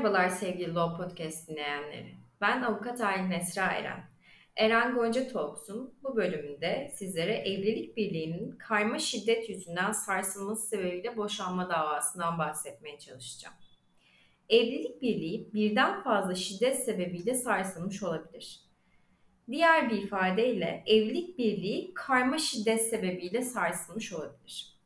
Merhabalar sevgili Law Podcast dinleyenleri. Ben avukat Aylin Esra Eren. Eren Gonca Talks'un bu bölümünde sizlere evlilik birliğinin karma şiddet yüzünden sarsılması sebebiyle boşanma davasından bahsetmeye çalışacağım. Evlilik birliği birden fazla şiddet sebebiyle sarsılmış olabilir. Diğer bir ifadeyle evlilik birliği karma şiddet sebebiyle sarsılmış olabilir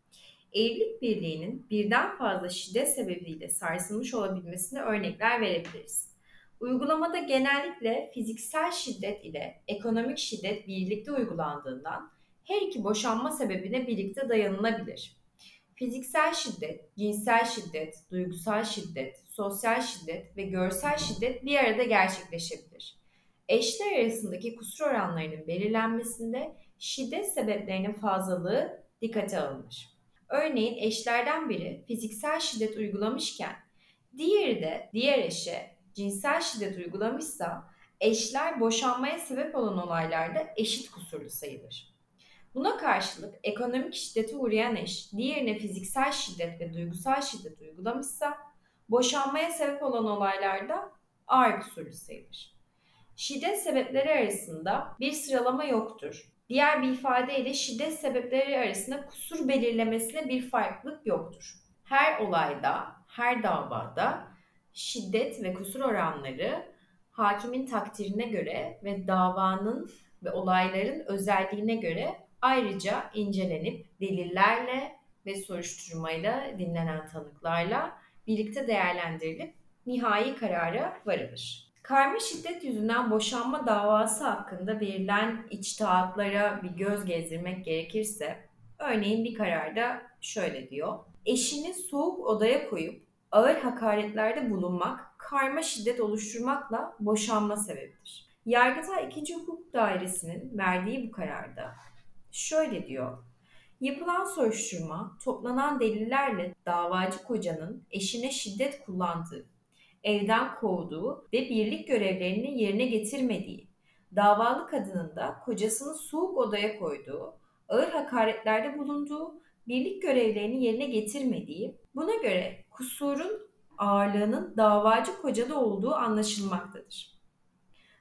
evlilik birliğinin birden fazla şiddet sebebiyle sarsılmış olabilmesine örnekler verebiliriz. Uygulamada genellikle fiziksel şiddet ile ekonomik şiddet birlikte uygulandığından her iki boşanma sebebine birlikte dayanılabilir. Fiziksel şiddet, cinsel şiddet, duygusal şiddet, sosyal şiddet ve görsel şiddet bir arada gerçekleşebilir. Eşler arasındaki kusur oranlarının belirlenmesinde şiddet sebeplerinin fazlalığı dikkate alınır. Örneğin eşlerden biri fiziksel şiddet uygulamışken diğeri de diğer eşe cinsel şiddet uygulamışsa eşler boşanmaya sebep olan olaylarda eşit kusurlu sayılır. Buna karşılık ekonomik şiddete uğrayan eş diğerine fiziksel şiddet ve duygusal şiddet uygulamışsa boşanmaya sebep olan olaylarda ağır kusurlu sayılır. Şiddet sebepleri arasında bir sıralama yoktur. Diğer bir ifadeyle şiddet sebepleri arasında kusur belirlemesine bir farklılık yoktur. Her olayda, her davada şiddet ve kusur oranları hakimin takdirine göre ve davanın ve olayların özelliğine göre ayrıca incelenip delillerle ve soruşturmayla dinlenen tanıklarla birlikte değerlendirilip nihai karara varılır. Karma şiddet yüzünden boşanma davası hakkında verilen içtihatlara bir göz gezdirmek gerekirse, örneğin bir kararda şöyle diyor. Eşini soğuk odaya koyup ağır hakaretlerde bulunmak karma şiddet oluşturmakla boşanma sebebidir. Yargıtay 2. Hukuk Dairesi'nin verdiği bu kararda şöyle diyor. Yapılan soruşturma toplanan delillerle davacı kocanın eşine şiddet kullandığı evden kovduğu ve birlik görevlerini yerine getirmediği, davalı kadının da kocasını soğuk odaya koyduğu, ağır hakaretlerde bulunduğu, birlik görevlerini yerine getirmediği, buna göre kusurun ağırlığının davacı kocada olduğu anlaşılmaktadır.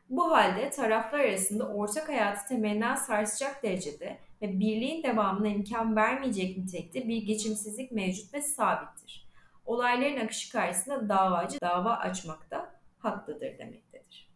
Bu halde taraflar arasında ortak hayatı temelinden sarsacak derecede ve birliğin devamına imkan vermeyecek nitelikte bir geçimsizlik mevcut ve sabittir olayların akışı karşısında davacı dava açmakta haklıdır demektedir.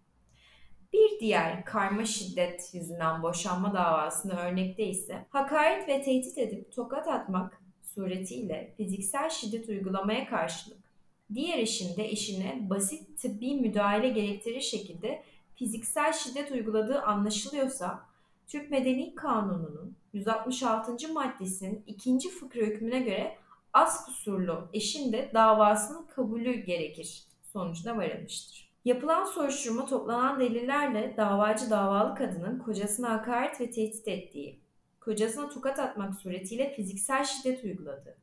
Bir diğer karma şiddet yüzünden boşanma davasında örnekte ise hakaret ve tehdit edip tokat atmak suretiyle fiziksel şiddet uygulamaya karşılık diğer eşin de eşine basit tıbbi müdahale gerektirir şekilde fiziksel şiddet uyguladığı anlaşılıyorsa Türk Medeni Kanunu'nun 166. maddesinin ikinci fıkra hükmüne göre az kusurlu eşin de davasının kabulü gerekir sonucuna varılmıştır. Yapılan soruşturma toplanan delillerle davacı davalı kadının kocasına hakaret ve tehdit ettiği, kocasına tokat atmak suretiyle fiziksel şiddet uyguladığı,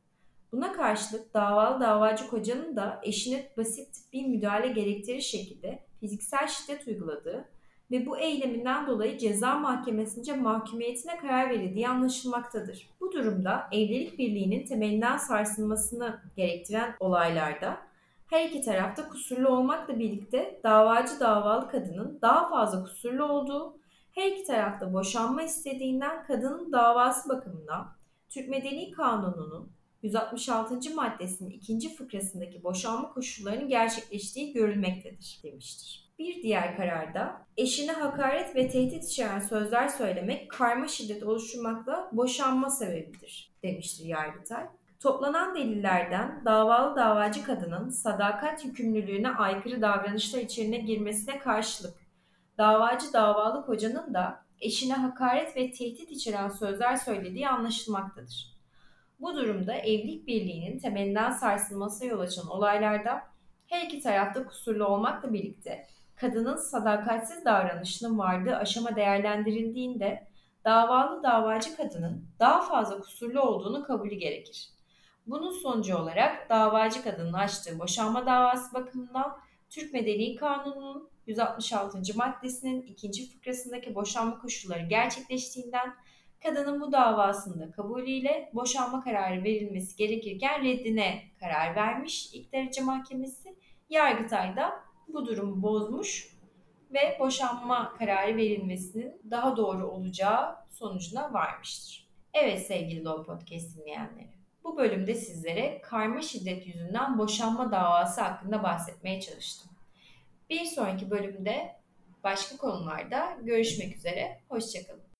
Buna karşılık davalı davacı kocanın da eşine basit bir müdahale gerektirir şekilde fiziksel şiddet uyguladığı ve bu eyleminden dolayı ceza mahkemesince mahkumiyetine karar verildiği anlaşılmaktadır. Bu durumda evlilik birliğinin temelinden sarsılmasını gerektiren olaylarda her iki tarafta kusurlu olmakla birlikte davacı davalı kadının daha fazla kusurlu olduğu, her iki tarafta boşanma istediğinden kadının davası bakımından Türk Medeni Kanunu'nun 166. maddesinin ikinci fıkrasındaki boşanma koşullarının gerçekleştiği görülmektedir demiştir. Bir diğer kararda eşine hakaret ve tehdit içeren sözler söylemek karma şiddet oluşturmakla boşanma sebebidir demiştir Yargıtay. Toplanan delillerden davalı davacı kadının sadakat yükümlülüğüne aykırı davranışlar içerine girmesine karşılık davacı davalı kocanın da eşine hakaret ve tehdit içeren sözler söylediği anlaşılmaktadır. Bu durumda evlilik birliğinin temelinden sarsılmasına yol açan olaylarda her iki tarafta kusurlu olmakla birlikte kadının sadakatsiz davranışının vardığı aşama değerlendirildiğinde davalı davacı kadının daha fazla kusurlu olduğunu kabulü gerekir. Bunun sonucu olarak davacı kadının açtığı boşanma davası bakımından Türk Medeni Kanunu'nun 166. maddesinin ikinci fıkrasındaki boşanma koşulları gerçekleştiğinden kadının bu davasında kabulüyle boşanma kararı verilmesi gerekirken reddine karar vermiş ilk derece mahkemesi Yargıtay da bu durumu bozmuş ve boşanma kararı verilmesinin daha doğru olacağı sonucuna varmıştır. Evet sevgili Law Podcast dinleyenleri. Bu bölümde sizlere karma şiddet yüzünden boşanma davası hakkında bahsetmeye çalıştım. Bir sonraki bölümde başka konularda görüşmek üzere. Hoşçakalın.